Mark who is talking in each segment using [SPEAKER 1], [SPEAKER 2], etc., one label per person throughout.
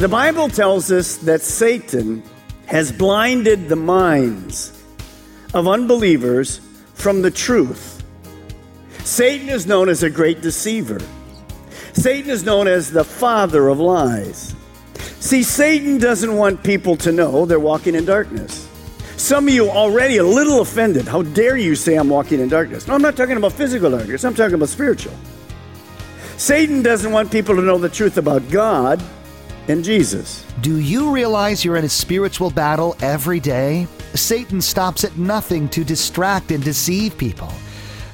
[SPEAKER 1] The Bible tells us that Satan has blinded the minds of unbelievers from the truth. Satan is known as a great deceiver. Satan is known as the father of lies. See, Satan doesn't want people to know they're walking in darkness. Some of you already a little offended. How dare you say I'm walking in darkness? No, I'm not talking about physical darkness, I'm talking about spiritual. Satan doesn't want people to know the truth about God and Jesus.
[SPEAKER 2] Do you realize you're in a spiritual battle every day? Satan stops at nothing to distract and deceive people.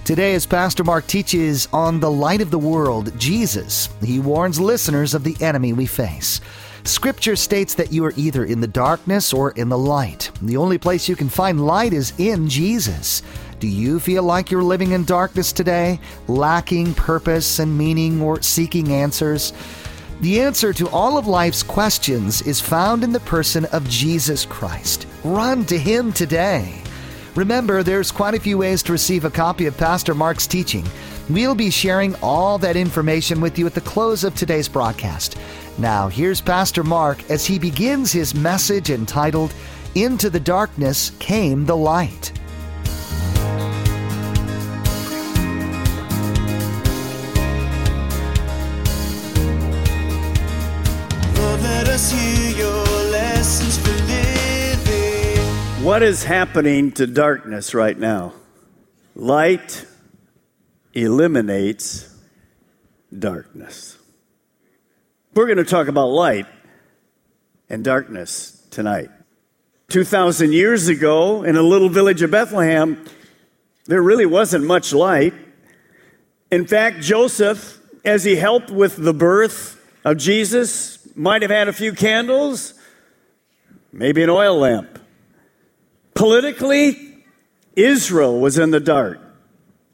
[SPEAKER 2] Today, as Pastor Mark teaches on the light of the world, Jesus, he warns listeners of the enemy we face. Scripture states that you are either in the darkness or in the light. The only place you can find light is in Jesus. Do you feel like you're living in darkness today, lacking purpose and meaning or seeking answers? The answer to all of life's questions is found in the person of Jesus Christ. Run to Him today. Remember, there's quite a few ways to receive a copy of Pastor Mark's teaching. We'll be sharing all that information with you at the close of today's broadcast. Now, here's Pastor Mark as he begins his message entitled, Into the Darkness Came the Light.
[SPEAKER 1] What is happening to darkness right now? Light eliminates darkness. We're going to talk about light and darkness tonight. 2,000 years ago, in a little village of Bethlehem, there really wasn't much light. In fact, Joseph, as he helped with the birth of Jesus, might have had a few candles, maybe an oil lamp. Politically, Israel was in the dark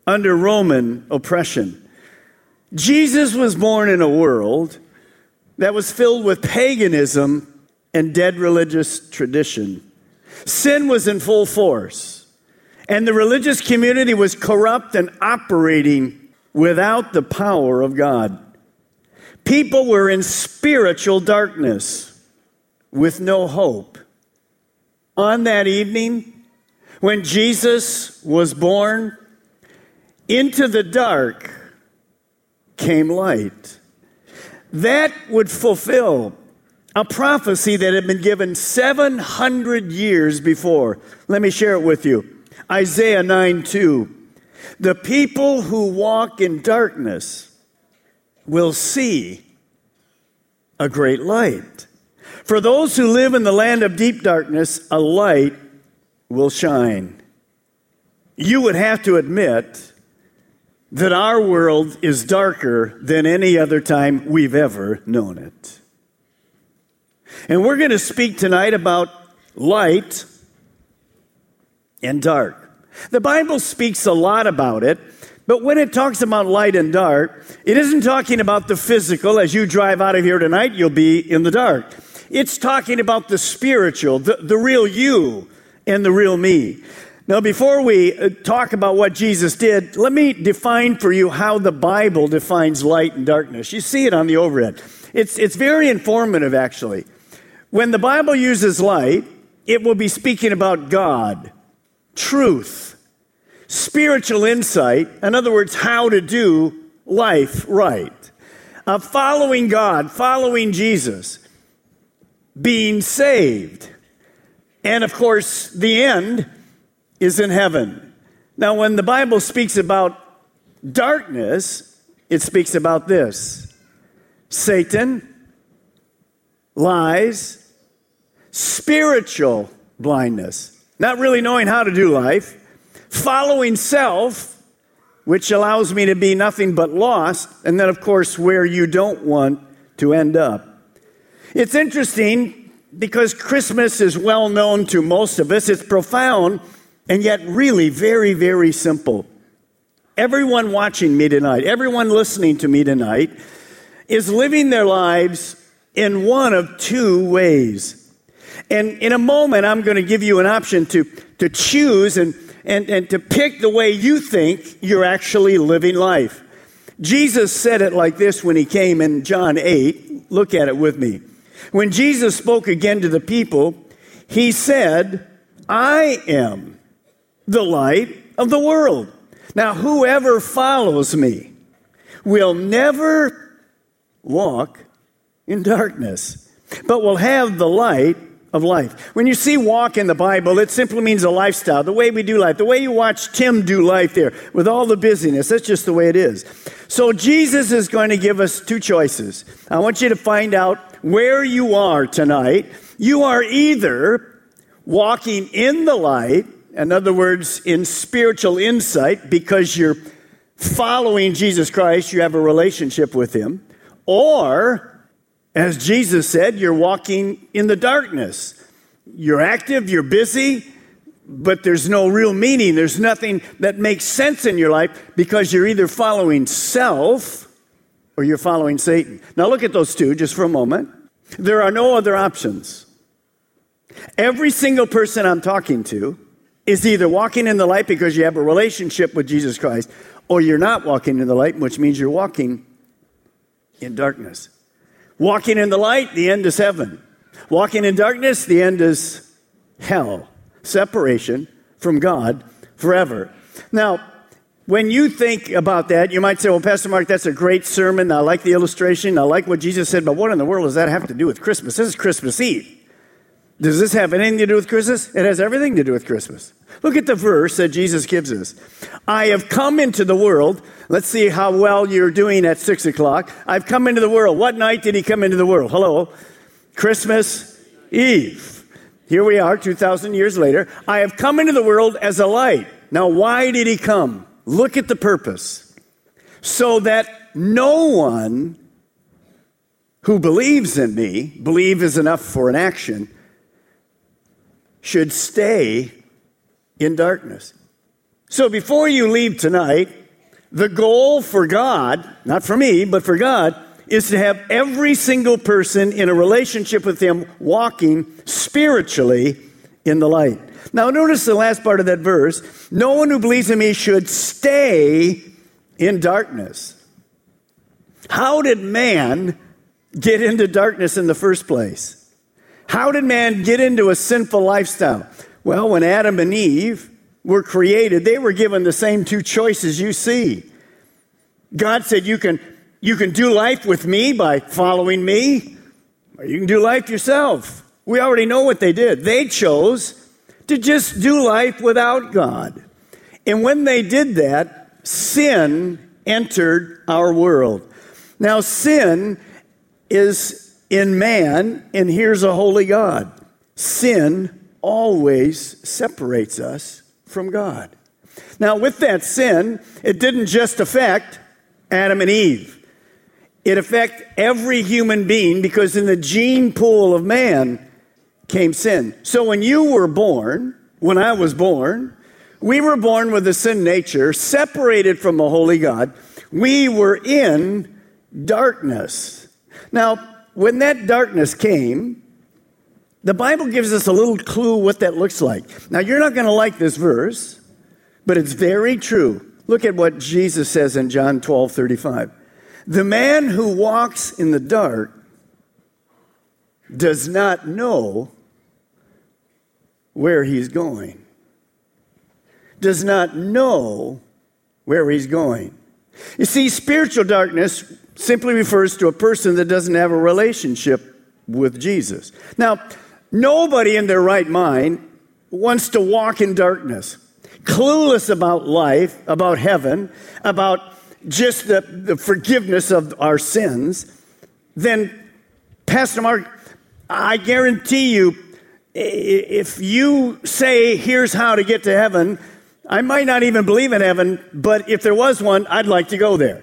[SPEAKER 1] under Roman oppression. Jesus was born in a world that was filled with paganism and dead religious tradition. Sin was in full force, and the religious community was corrupt and operating without the power of God. People were in spiritual darkness with no hope. On that evening, when Jesus was born, into the dark came light. That would fulfill a prophecy that had been given 700 years before. Let me share it with you. Isaiah 9 2. The people who walk in darkness will see a great light. For those who live in the land of deep darkness, a light will shine. You would have to admit that our world is darker than any other time we've ever known it. And we're going to speak tonight about light and dark. The Bible speaks a lot about it, but when it talks about light and dark, it isn't talking about the physical. As you drive out of here tonight, you'll be in the dark. It's talking about the spiritual, the, the real you and the real me. Now, before we uh, talk about what Jesus did, let me define for you how the Bible defines light and darkness. You see it on the overhead. It's, it's very informative, actually. When the Bible uses light, it will be speaking about God, truth, spiritual insight, in other words, how to do life right, uh, following God, following Jesus, being saved, and of course, the end is in heaven. Now, when the Bible speaks about darkness, it speaks about this Satan, lies, spiritual blindness, not really knowing how to do life, following self, which allows me to be nothing but lost, and then, of course, where you don't want to end up. It's interesting because Christmas is well known to most of us, it's profound and yet really very, very simple. Everyone watching me tonight, everyone listening to me tonight, is living their lives in one of two ways. And in a moment, I'm going to give you an option to, to choose and, and, and to pick the way you think you're actually living life. Jesus said it like this when he came in John 8. Look at it with me. When Jesus spoke again to the people, he said, I am the light of the world. Now, whoever follows me will never walk in darkness, but will have the light of life. When you see walk in the Bible, it simply means a lifestyle, the way we do life, the way you watch Tim do life there with all the busyness. That's just the way it is. So Jesus is going to give us two choices. I want you to find out where you are tonight. You are either walking in the light, in other words, in spiritual insight, because you're following Jesus Christ, you have a relationship with Him, or as Jesus said, you're walking in the darkness. You're active, you're busy, but there's no real meaning. There's nothing that makes sense in your life because you're either following self or you're following Satan. Now, look at those two just for a moment. There are no other options. Every single person I'm talking to is either walking in the light because you have a relationship with Jesus Christ, or you're not walking in the light, which means you're walking in darkness. Walking in the light, the end is heaven. Walking in darkness, the end is hell, separation from God forever. Now, when you think about that, you might say, Well, Pastor Mark, that's a great sermon. I like the illustration. I like what Jesus said, but what in the world does that have to do with Christmas? This is Christmas Eve. Does this have anything to do with Christmas? It has everything to do with Christmas. Look at the verse that Jesus gives us. I have come into the world. Let's see how well you're doing at six o'clock. I've come into the world. What night did he come into the world? Hello? Christmas Eve. Here we are, 2,000 years later. I have come into the world as a light. Now, why did he come? Look at the purpose. So that no one who believes in me, believe is enough for an action, should stay in darkness. So before you leave tonight, the goal for God, not for me, but for God, is to have every single person in a relationship with Him walking spiritually in the light. Now, notice the last part of that verse no one who believes in me should stay in darkness. How did man get into darkness in the first place? How did man get into a sinful lifestyle? Well, when Adam and Eve were created, they were given the same two choices you see. God said, You can, you can do life with me by following me, or you can do life yourself. We already know what they did. They chose to just do life without God. And when they did that, sin entered our world. Now, sin is in man, and here's a holy God. Sin always separates us from God. Now, with that sin, it didn't just affect Adam and Eve. It affected every human being because in the gene pool of man came sin. So when you were born, when I was born, we were born with a sin nature, separated from a holy God. We were in darkness. Now, when that darkness came, the Bible gives us a little clue what that looks like. Now, you're not going to like this verse, but it's very true. Look at what Jesus says in John 12 35. The man who walks in the dark does not know where he's going, does not know where he's going. You see, spiritual darkness simply refers to a person that doesn't have a relationship with Jesus. Now, nobody in their right mind wants to walk in darkness, clueless about life, about heaven, about just the, the forgiveness of our sins. Then, Pastor Mark, I guarantee you, If you say, here's how to get to heaven, I might not even believe in heaven, but if there was one, I'd like to go there.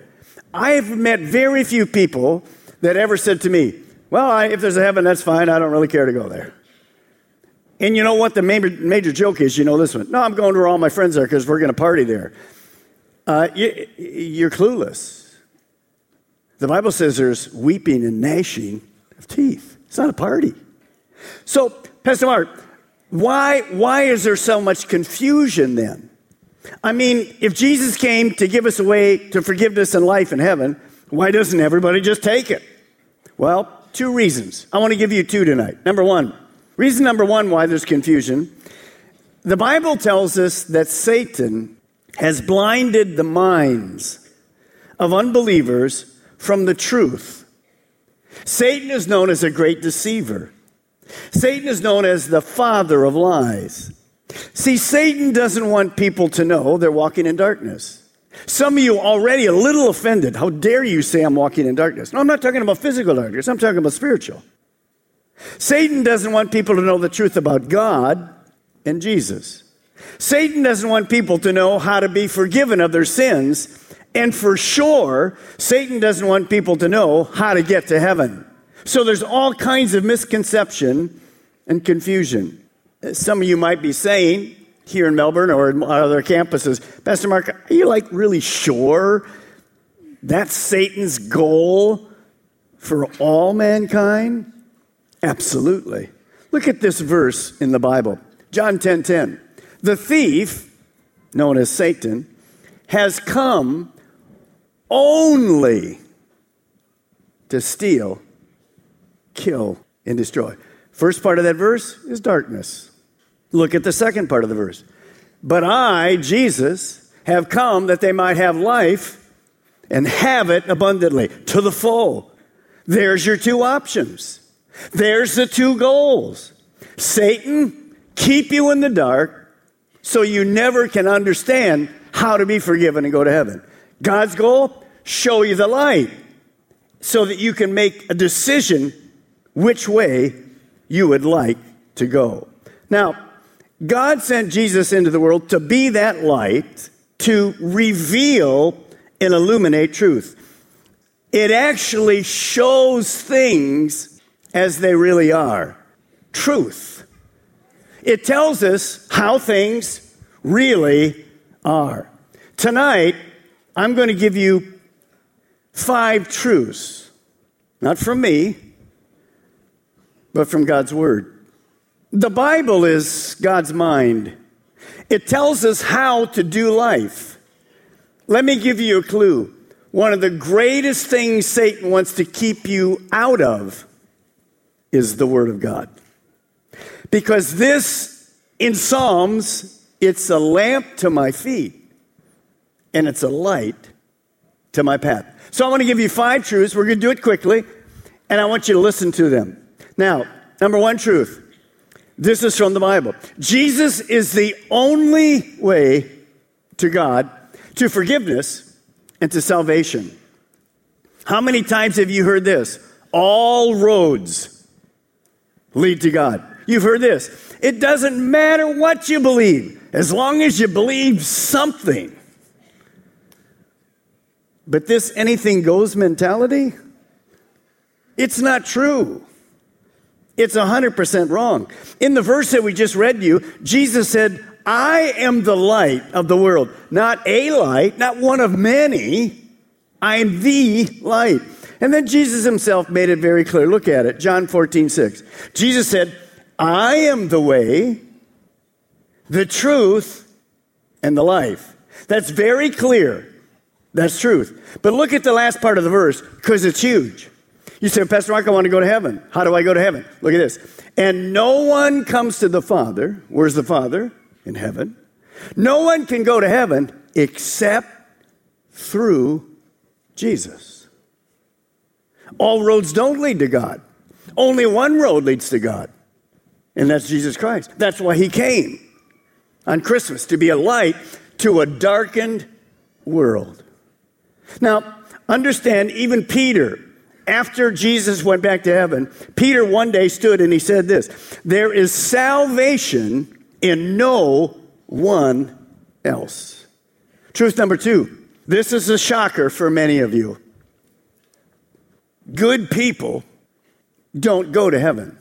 [SPEAKER 1] I have met very few people that ever said to me, Well, I, if there's a heaven, that's fine. I don't really care to go there. And you know what? The major, major joke is, you know this one. No, I'm going to where all my friends are because we're going to party there. Uh, you, you're clueless. The Bible says there's weeping and gnashing of teeth. It's not a party. So, Pastor Mark, why, why is there so much confusion then? I mean, if Jesus came to give us a way to forgiveness and life in heaven, why doesn't everybody just take it? Well, two reasons. I want to give you two tonight. Number one, reason number one why there's confusion the Bible tells us that Satan has blinded the minds of unbelievers from the truth. Satan is known as a great deceiver. Satan is known as the father of lies. See, Satan doesn't want people to know they're walking in darkness. Some of you already a little offended. How dare you say I'm walking in darkness? No, I'm not talking about physical darkness. I'm talking about spiritual. Satan doesn't want people to know the truth about God and Jesus. Satan doesn't want people to know how to be forgiven of their sins. And for sure, Satan doesn't want people to know how to get to heaven. So there's all kinds of misconception and confusion. Some of you might be saying here in Melbourne or in other campuses, Pastor Mark, are you like really sure that's Satan's goal for all mankind? Absolutely. Look at this verse in the Bible. John 10:10. 10, 10. The thief, known as Satan, has come only to steal, kill, and destroy. First part of that verse is darkness. Look at the second part of the verse. But I, Jesus, have come that they might have life and have it abundantly to the full. There's your two options. There's the two goals. Satan, keep you in the dark so you never can understand how to be forgiven and go to heaven. God's goal, show you the light so that you can make a decision which way you would like to go. Now, God sent Jesus into the world to be that light, to reveal and illuminate truth. It actually shows things as they really are truth. It tells us how things really are. Tonight, I'm going to give you five truths, not from me, but from God's Word. The Bible is God's mind. It tells us how to do life. Let me give you a clue. One of the greatest things Satan wants to keep you out of is the Word of God. Because this, in Psalms, it's a lamp to my feet and it's a light to my path. So I want to give you five truths. We're going to do it quickly, and I want you to listen to them. Now, number one truth this is from the Bible. Jesus is the only way to God, to forgiveness, and to salvation. How many times have you heard this? All roads lead to God. You've heard this. It doesn't matter what you believe, as long as you believe something. But this anything goes mentality, it's not true. It's 100% wrong. In the verse that we just read you, Jesus said, I am the light of the world. Not a light, not one of many. I am the light. And then Jesus himself made it very clear. Look at it, John 14, 6. Jesus said, I am the way, the truth, and the life. That's very clear. That's truth. But look at the last part of the verse, because it's huge. You say, Pastor Mark, I want to go to heaven. How do I go to heaven? Look at this. And no one comes to the Father. Where's the Father? In heaven. No one can go to heaven except through Jesus. All roads don't lead to God. Only one road leads to God, and that's Jesus Christ. That's why he came on Christmas to be a light to a darkened world. Now, understand, even Peter after Jesus went back to heaven, Peter one day stood and he said this There is salvation in no one else. Truth number two this is a shocker for many of you. Good people don't go to heaven,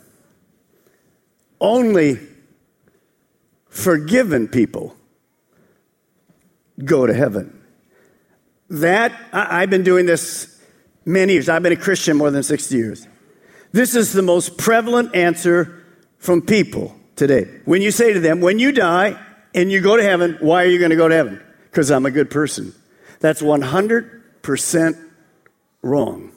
[SPEAKER 1] only forgiven people go to heaven. That, I, have been doing this many years. I've been a Christian more than 60 years. This is the most prevalent answer from people today. When you say to them, when you die and you go to heaven, why are you going to go to heaven? Because I'm a good person. That's 100% wrong.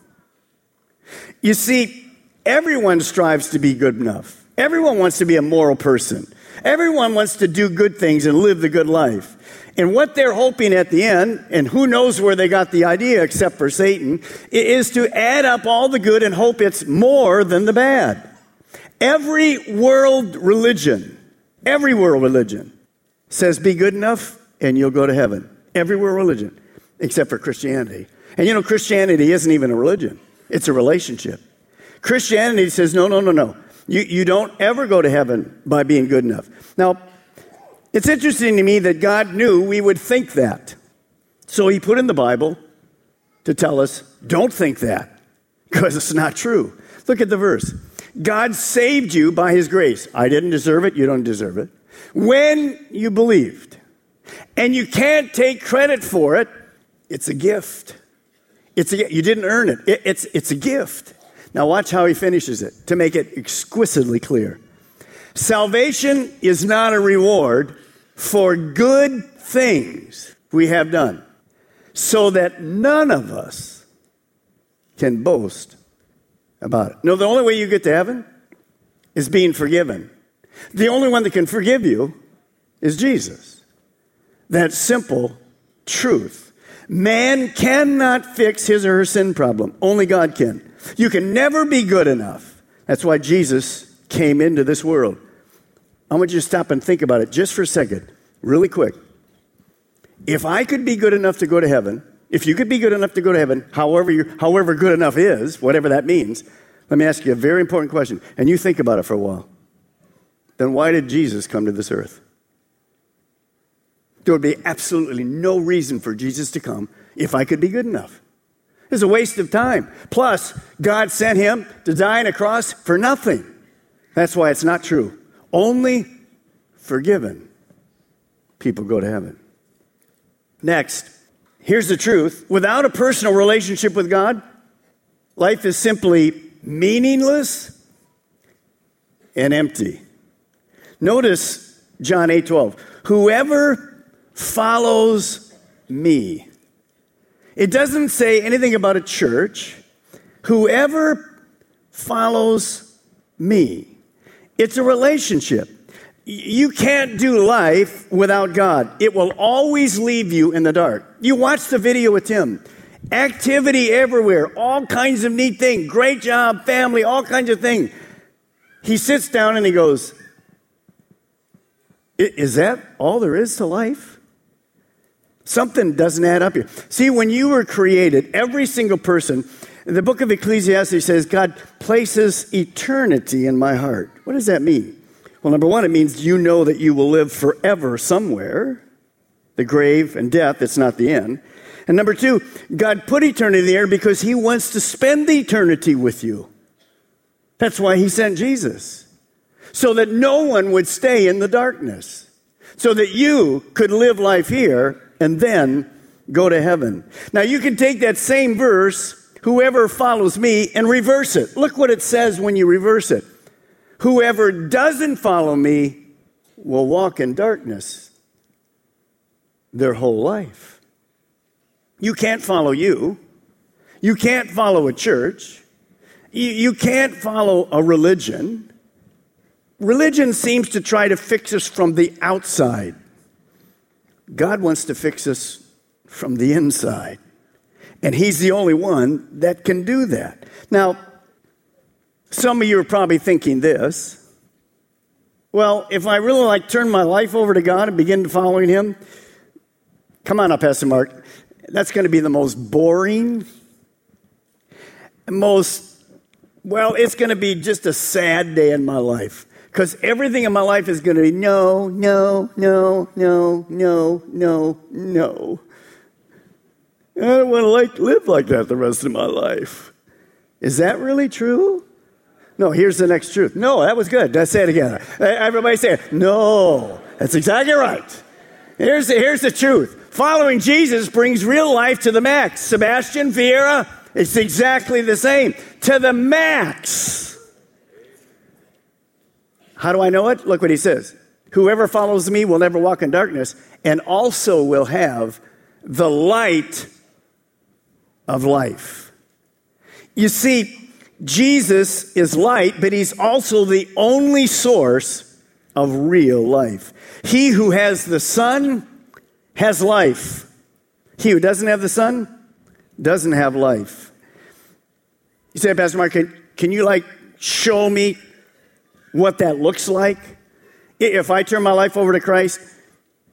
[SPEAKER 1] You see, everyone strives to be good enough. Everyone wants to be a moral person. Everyone wants to do good things and live the good life. And what they're hoping at the end, and who knows where they got the idea except for Satan, is to add up all the good and hope it's more than the bad. Every world religion, every world religion says be good enough and you'll go to heaven. Every world religion, except for Christianity. And you know, Christianity isn't even a religion, it's a relationship. Christianity says, no, no, no, no. You, you don't ever go to heaven by being good enough. Now, it's interesting to me that God knew we would think that. So he put in the Bible to tell us, don't think that, because it's not true. Look at the verse. God saved you by his grace. I didn't deserve it, you don't deserve it. When you believed. And you can't take credit for it, it's a gift. It's a, you didn't earn it. it it's, it's a gift. Now, watch how he finishes it to make it exquisitely clear. Salvation is not a reward for good things we have done, so that none of us can boast about it. No, the only way you get to heaven is being forgiven. The only one that can forgive you is Jesus. That simple truth. Man cannot fix his or her sin problem, only God can. You can never be good enough. That's why Jesus came into this world. I want you to stop and think about it just for a second, really quick. If I could be good enough to go to heaven, if you could be good enough to go to heaven, however, you, however good enough is, whatever that means, let me ask you a very important question, and you think about it for a while. Then why did Jesus come to this earth? There would be absolutely no reason for Jesus to come if I could be good enough. It's a waste of time. Plus, God sent him to die on a cross for nothing. That's why it's not true. Only forgiven people go to heaven. Next, here's the truth without a personal relationship with God, life is simply meaningless and empty. Notice John 8 12. Whoever follows me. It doesn't say anything about a church. Whoever follows me. It's a relationship. You can't do life without God. It will always leave you in the dark. You watch the video with Tim. Activity everywhere, all kinds of neat things. Great job, family, all kinds of things. He sits down and he goes, Is that all there is to life? Something doesn't add up here. See, when you were created, every single person, the book of Ecclesiastes says, God places eternity in my heart. What does that mean? Well, number one, it means you know that you will live forever somewhere. The grave and death, it's not the end. And number two, God put eternity there because He wants to spend the eternity with you. That's why He sent Jesus, so that no one would stay in the darkness, so that you could live life here and then go to heaven. Now, you can take that same verse, whoever follows me, and reverse it. Look what it says when you reverse it. Whoever doesn't follow me will walk in darkness their whole life. You can't follow you. You can't follow a church. You, you can't follow a religion. Religion seems to try to fix us from the outside. God wants to fix us from the inside. And He's the only one that can do that. Now, some of you are probably thinking this. Well, if I really like turn my life over to God and begin following Him, come on up, Pastor Mark. That's going to be the most boring most, well, it's going to be just a sad day in my life. Because everything in my life is going to be no, no, no, no, no, no, no. I don't want to like live like that the rest of my life. Is that really true? No, here's the next truth. No, that was good. Let's say it again. Everybody say it. No, that's exactly right. Here's the, here's the truth. Following Jesus brings real life to the max. Sebastian Vieira, it's exactly the same. To the max. How do I know it? Look what he says. Whoever follows me will never walk in darkness and also will have the light of life. You see, Jesus is light, but he's also the only source of real life. He who has the Son has life. He who doesn't have the Son doesn't have life. You say, Pastor Mark, can, can you like show me what that looks like? If I turn my life over to Christ,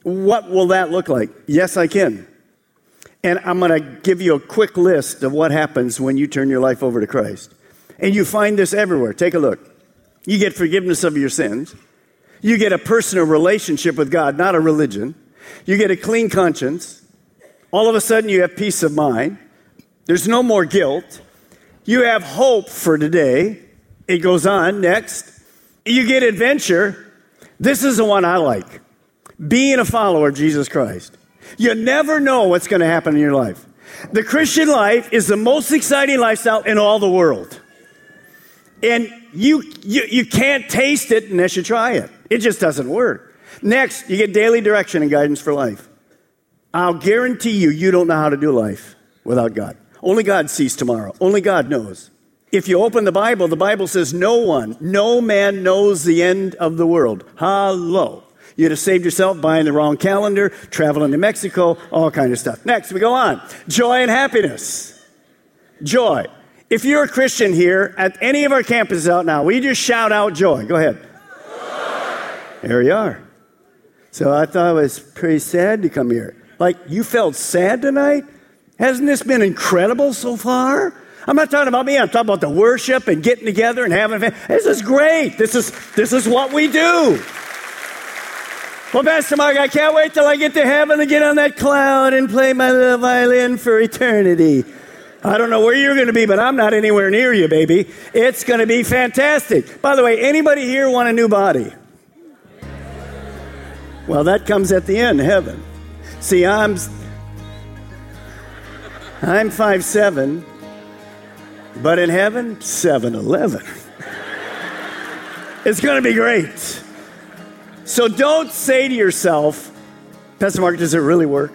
[SPEAKER 1] what will that look like? Yes, I can. And I'm going to give you a quick list of what happens when you turn your life over to Christ. And you find this everywhere. Take a look. You get forgiveness of your sins. You get a personal relationship with God, not a religion. You get a clean conscience. All of a sudden, you have peace of mind. There's no more guilt. You have hope for today. It goes on next. You get adventure. This is the one I like being a follower of Jesus Christ. You never know what's going to happen in your life. The Christian life is the most exciting lifestyle in all the world. And you, you, you can't taste it unless you try it. It just doesn't work. Next, you get daily direction and guidance for life. I'll guarantee you, you don't know how to do life without God. Only God sees tomorrow. Only God knows. If you open the Bible, the Bible says no one, no man knows the end of the world. Hello. You'd have saved yourself buying the wrong calendar, traveling to Mexico, all kind of stuff. Next, we go on. Joy and happiness. Joy. If you're a Christian here at any of our campuses out now, we just shout out joy. Go ahead. Joy. There you are. So I thought it was pretty sad to come here. Like, you felt sad tonight? Hasn't this been incredible so far? I'm not talking about me. I'm talking about the worship and getting together and having fun. This is great. This is, this is what we do. Well, Pastor Mark, I can't wait till I get to heaven to get on that cloud and play my little violin for eternity. I don't know where you're going to be, but I'm not anywhere near you, baby. It's going to be fantastic. By the way, anybody here want a new body? Well, that comes at the end, heaven. See, I'm I'm five seven. But in heaven, seven eleven. It's going to be great. So don't say to yourself, Pastor Mark, does it really work?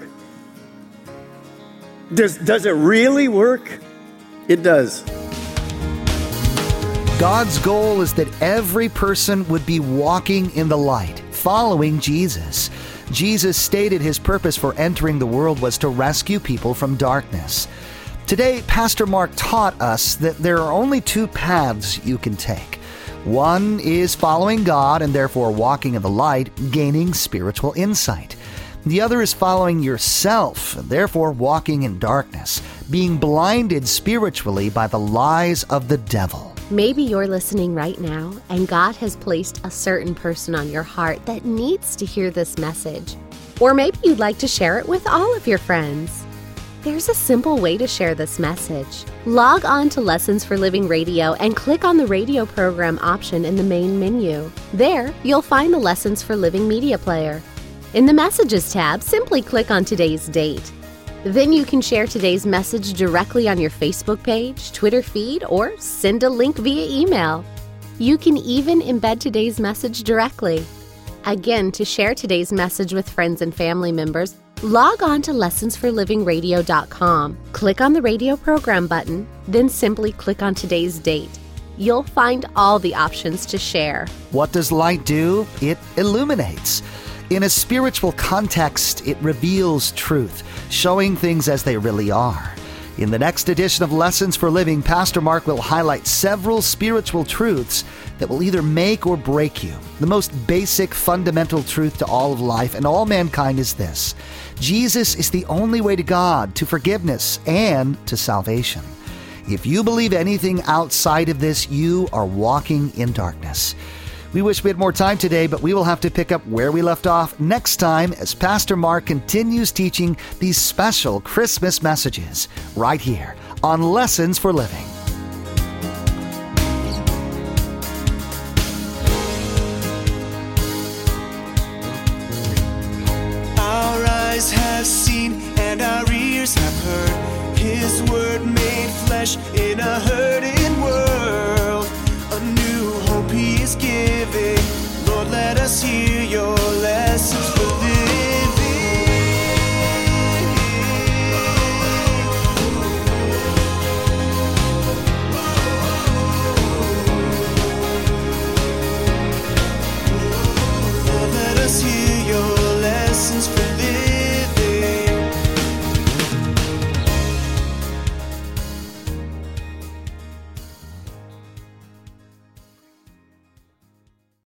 [SPEAKER 1] Does, does it really work? It does.
[SPEAKER 2] God's goal is that every person would be walking in the light, following Jesus. Jesus stated his purpose for entering the world was to rescue people from darkness. Today, Pastor Mark taught us that there are only two paths you can take. One is following God and therefore walking in the light, gaining spiritual insight. The other is following yourself, and therefore walking in darkness, being blinded spiritually by the lies of the devil.
[SPEAKER 3] Maybe you're listening right now, and God has placed a certain person on your heart that needs to hear this message. Or maybe you'd like to share it with all of your friends. There's a simple way to share this message. Log on to Lessons for Living Radio and click on the radio program option in the main menu. There, you'll find the Lessons for Living media player. In the Messages tab, simply click on today's date. Then you can share today's message directly on your Facebook page, Twitter feed, or send a link via email. You can even embed today's message directly. Again, to share today's message with friends and family members, Log on to lessonsforlivingradio.com, click on the radio program button, then simply click on today's date. You'll find all the options to share.
[SPEAKER 2] What does light do? It illuminates. In a spiritual context, it reveals truth, showing things as they really are. In the next edition of Lessons for Living, Pastor Mark will highlight several spiritual truths that will either make or break you. The most basic, fundamental truth to all of life and all mankind is this Jesus is the only way to God, to forgiveness, and to salvation. If you believe anything outside of this, you are walking in darkness. We wish we had more time today, but we will have to pick up where we left off next time as Pastor Mark continues teaching these special Christmas messages right here on Lessons for Living.
[SPEAKER 4] Our eyes have seen and our ears have heard His word made flesh in a